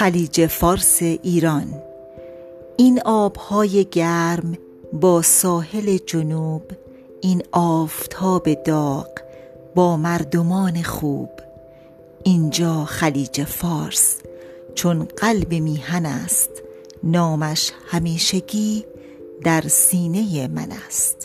خلیج فارس ایران. این آبهای گرم با ساحل جنوب این آفتاب داغ با مردمان خوب. اینجا خلیج فارس چون قلب میهن است نامش همیشگی در سینه من است.